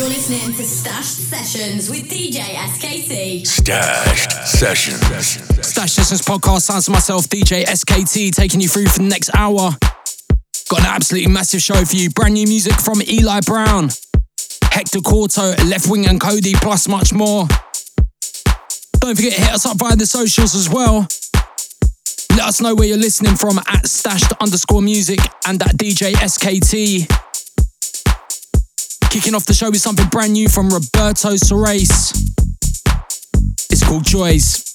You're listening to Stashed Sessions with DJ SKT. Stashed Sessions. Stash Sessions podcast sounds to myself, DJ SKT, taking you through for the next hour. Got an absolutely massive show for you. Brand new music from Eli Brown, Hector Couto, Left Wing and Kody, plus much more. Don't forget to hit us up via the socials as well. Let us know where you're listening from at stashed underscore music and at DJ SKT. Kicking off the show with something brand new from Roberto Surace. It's called Joys.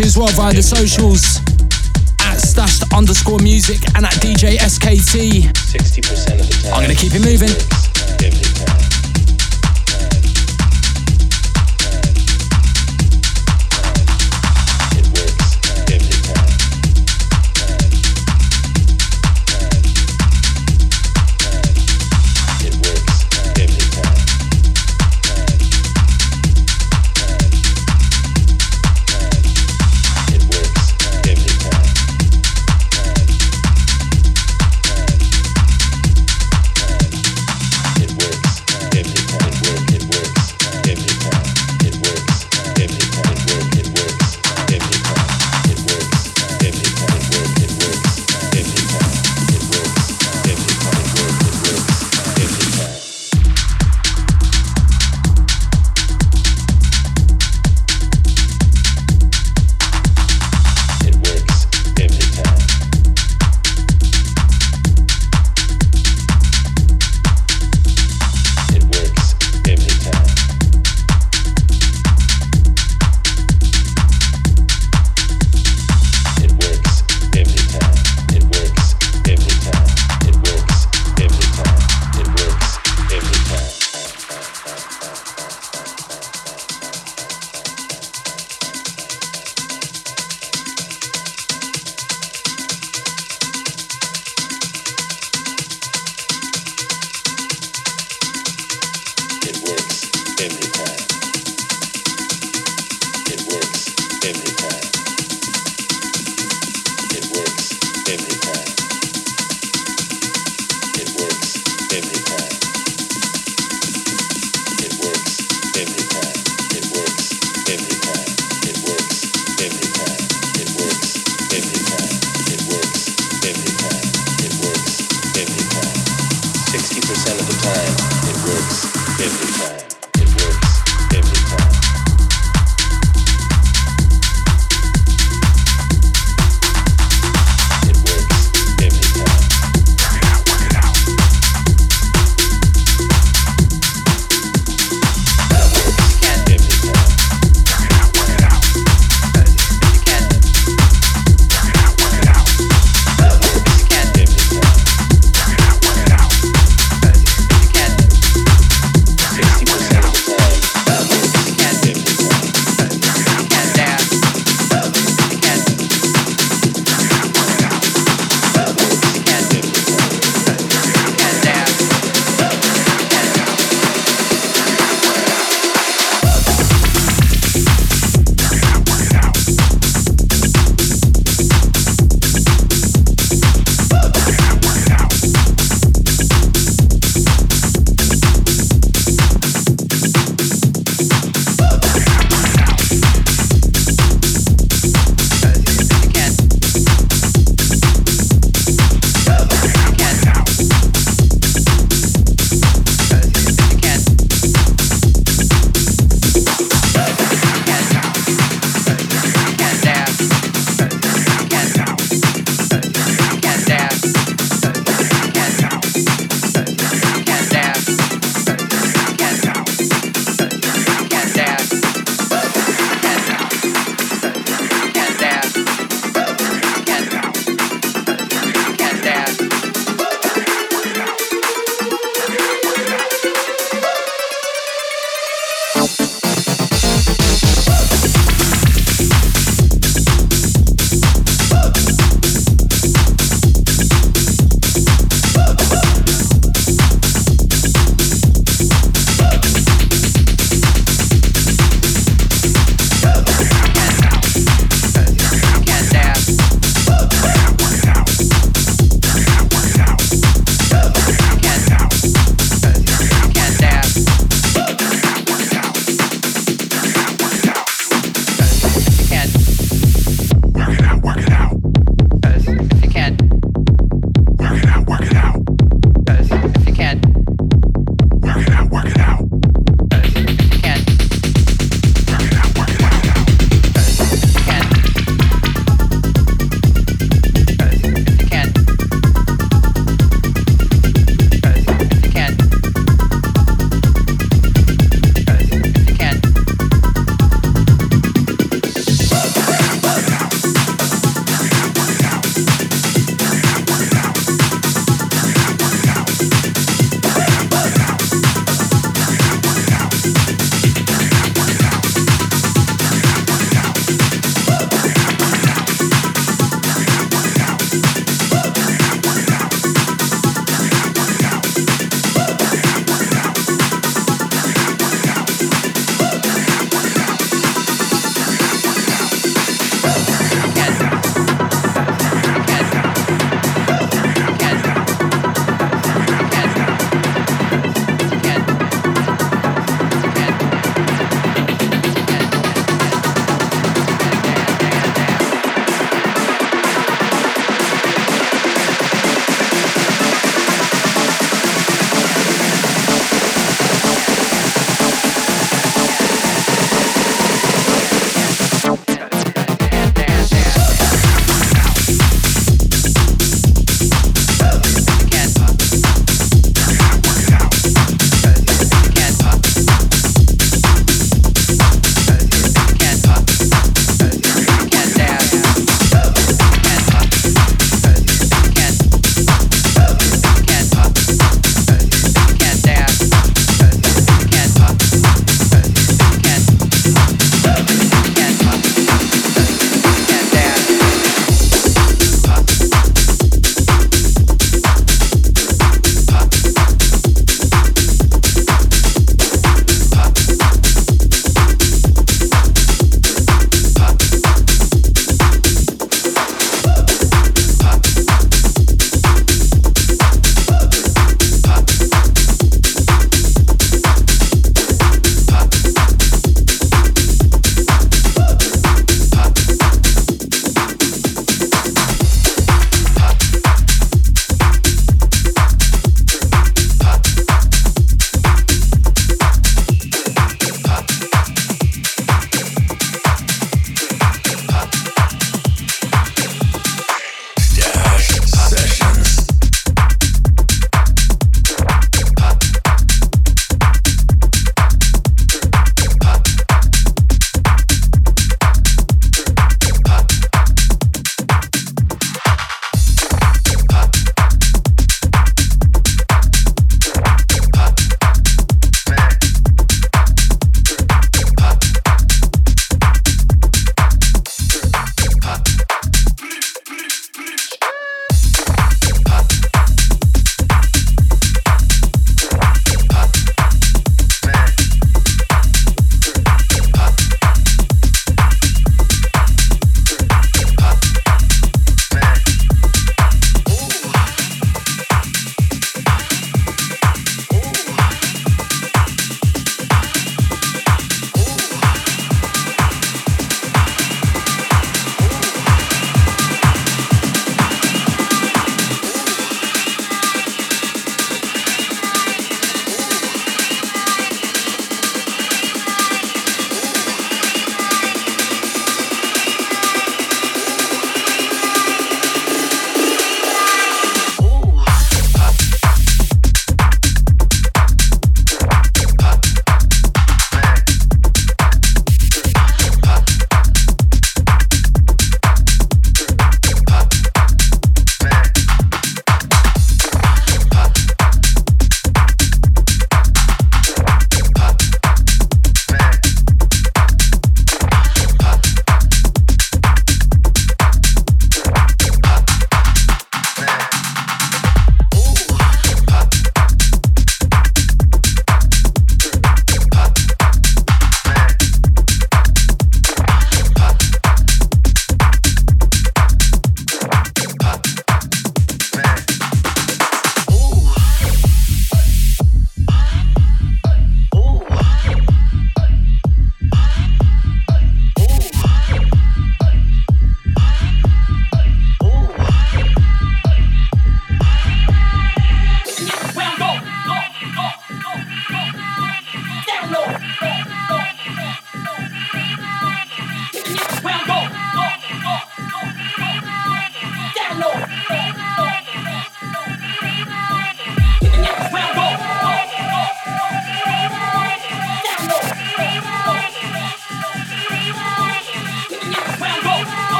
As well via the socials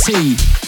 See.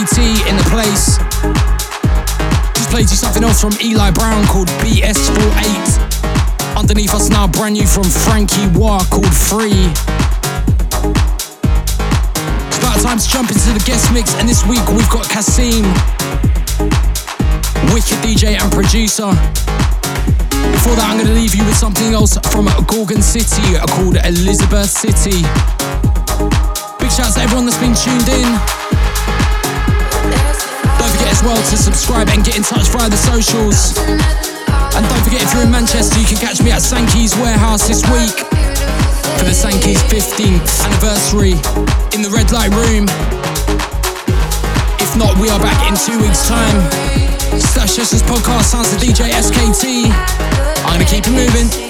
In the place. Just played you something else from Eli Brown called BS48. Underneath us now, brand new from Frankie Wah called Free. It's about time to jump into the guest mix, and this week we've got Kasim, wicked DJ and producer. Before that, I'm going to leave you with something else from Gorgon City called Elizabeth City. Big shout to everyone that's been tuned in. As well to subscribe and get in touch via the socials. And don't forget, if you're in Manchester, you can catch me at Sankeys Warehouse this week for the Sankeys 15th anniversary in the Red Light Room. If not, we are back in two weeks' time. Stash podcast sounds to DJ SKT. I'm gonna keep it moving.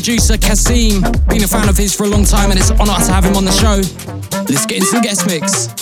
Producer Kasim. Been a fan of his for a long time and it's an honour to have him on the show. Let's get into the guest mix.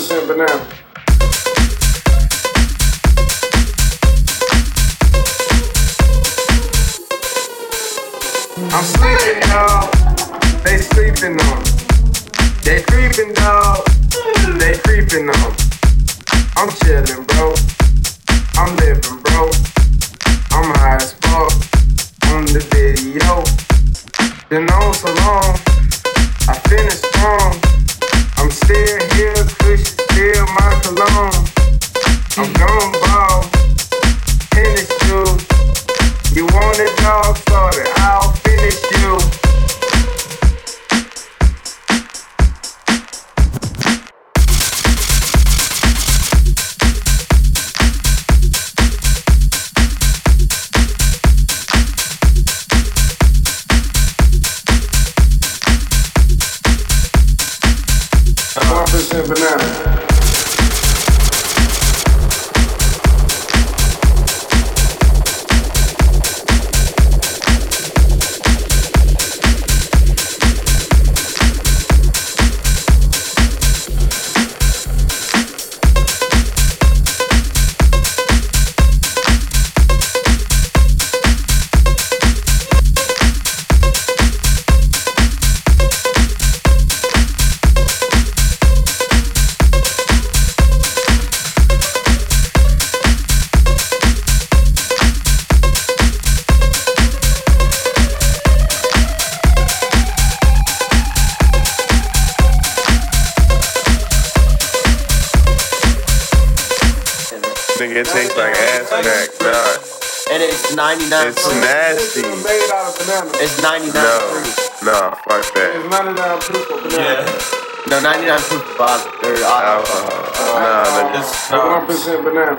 100% banana. I'm sleeping, dog. They sleeping on. They creeping, dog. They creeping on. I'm chilling, bro. I'm living, bro. I'm high as banana.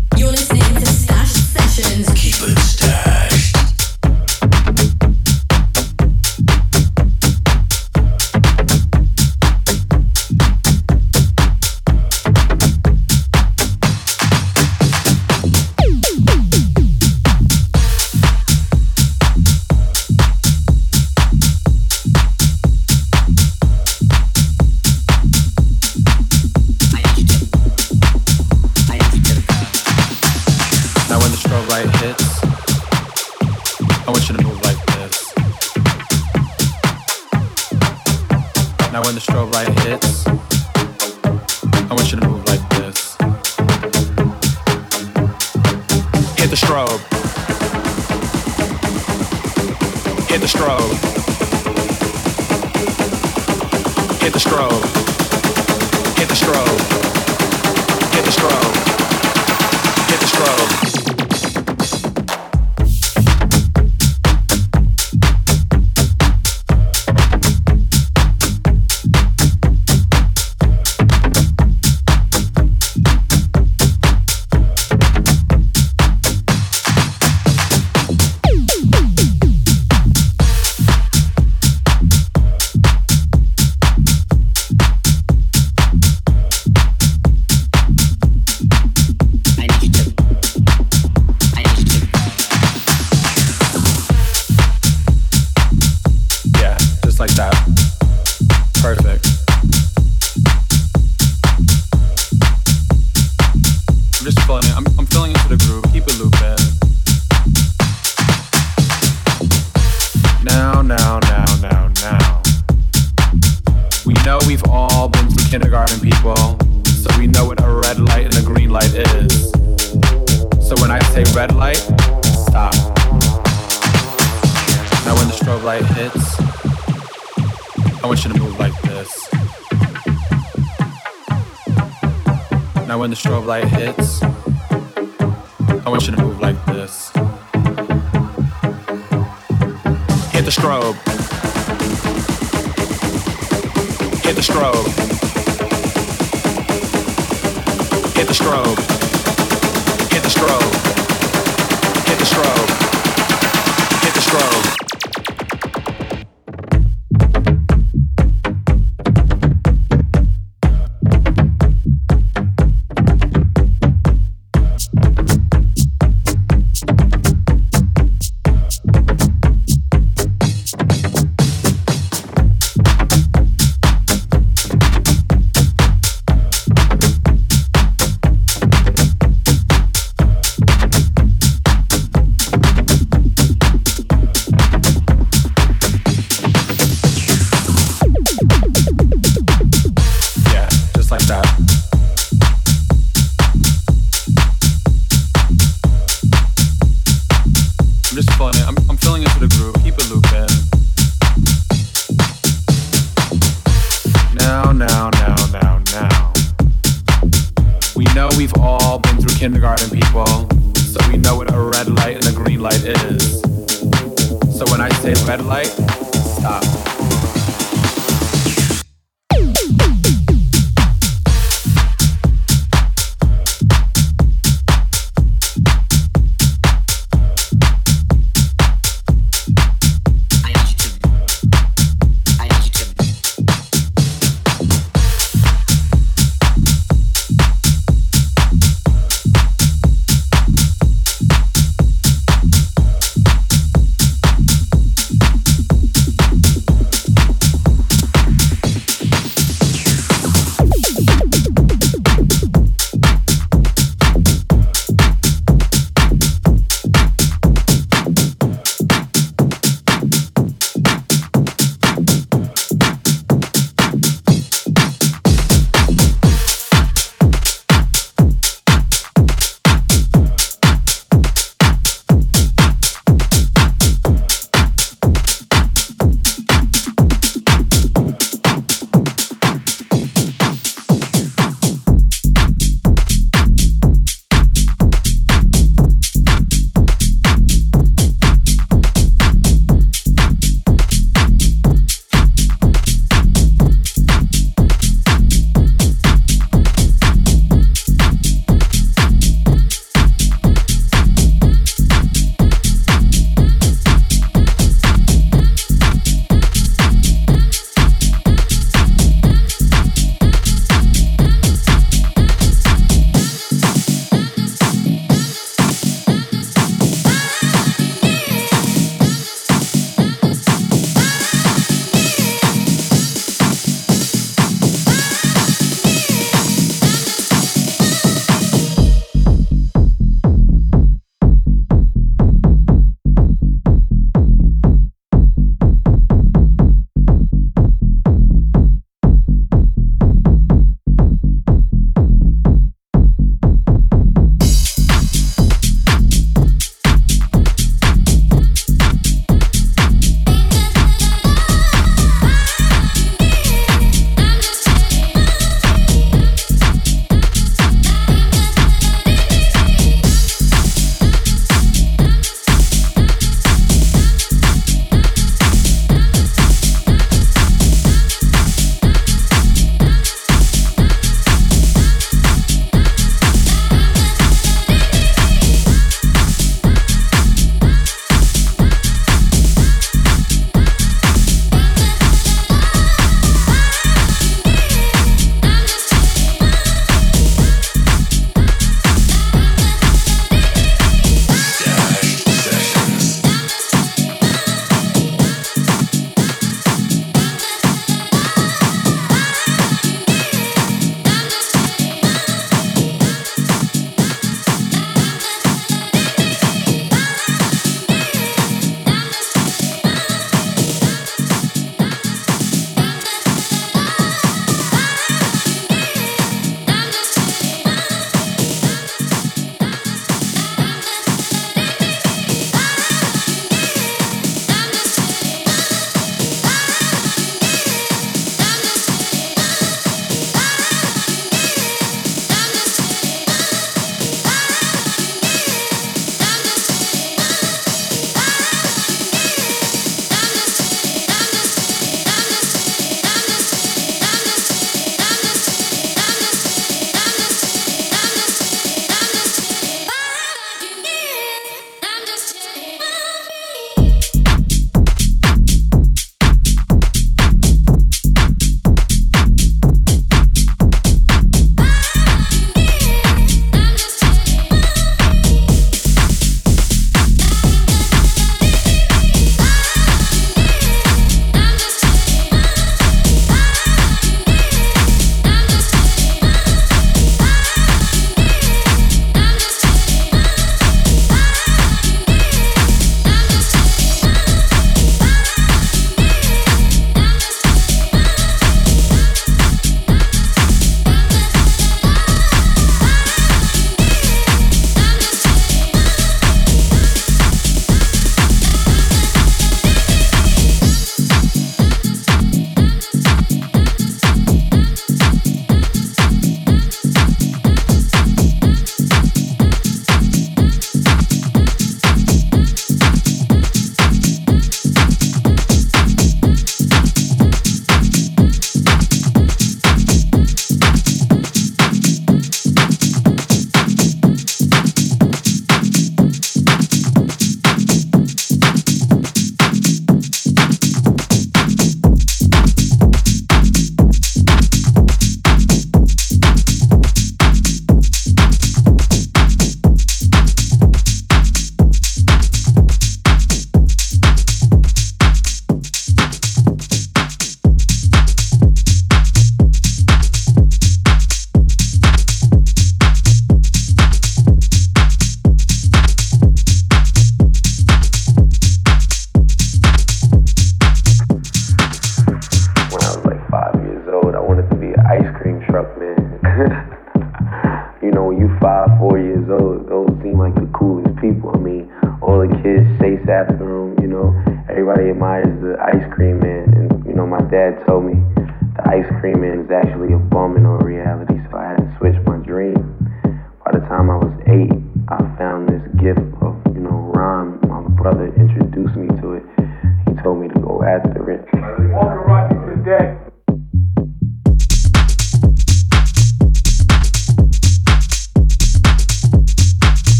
when the strobe light hits.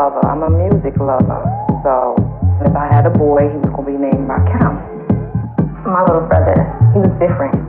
lover. I'm a music lover. So if I had a boy, he was going to be named Rakim. My little brother, he was different.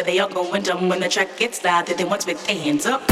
yeah, they all going dumb when the track gets started. They once with their hands up,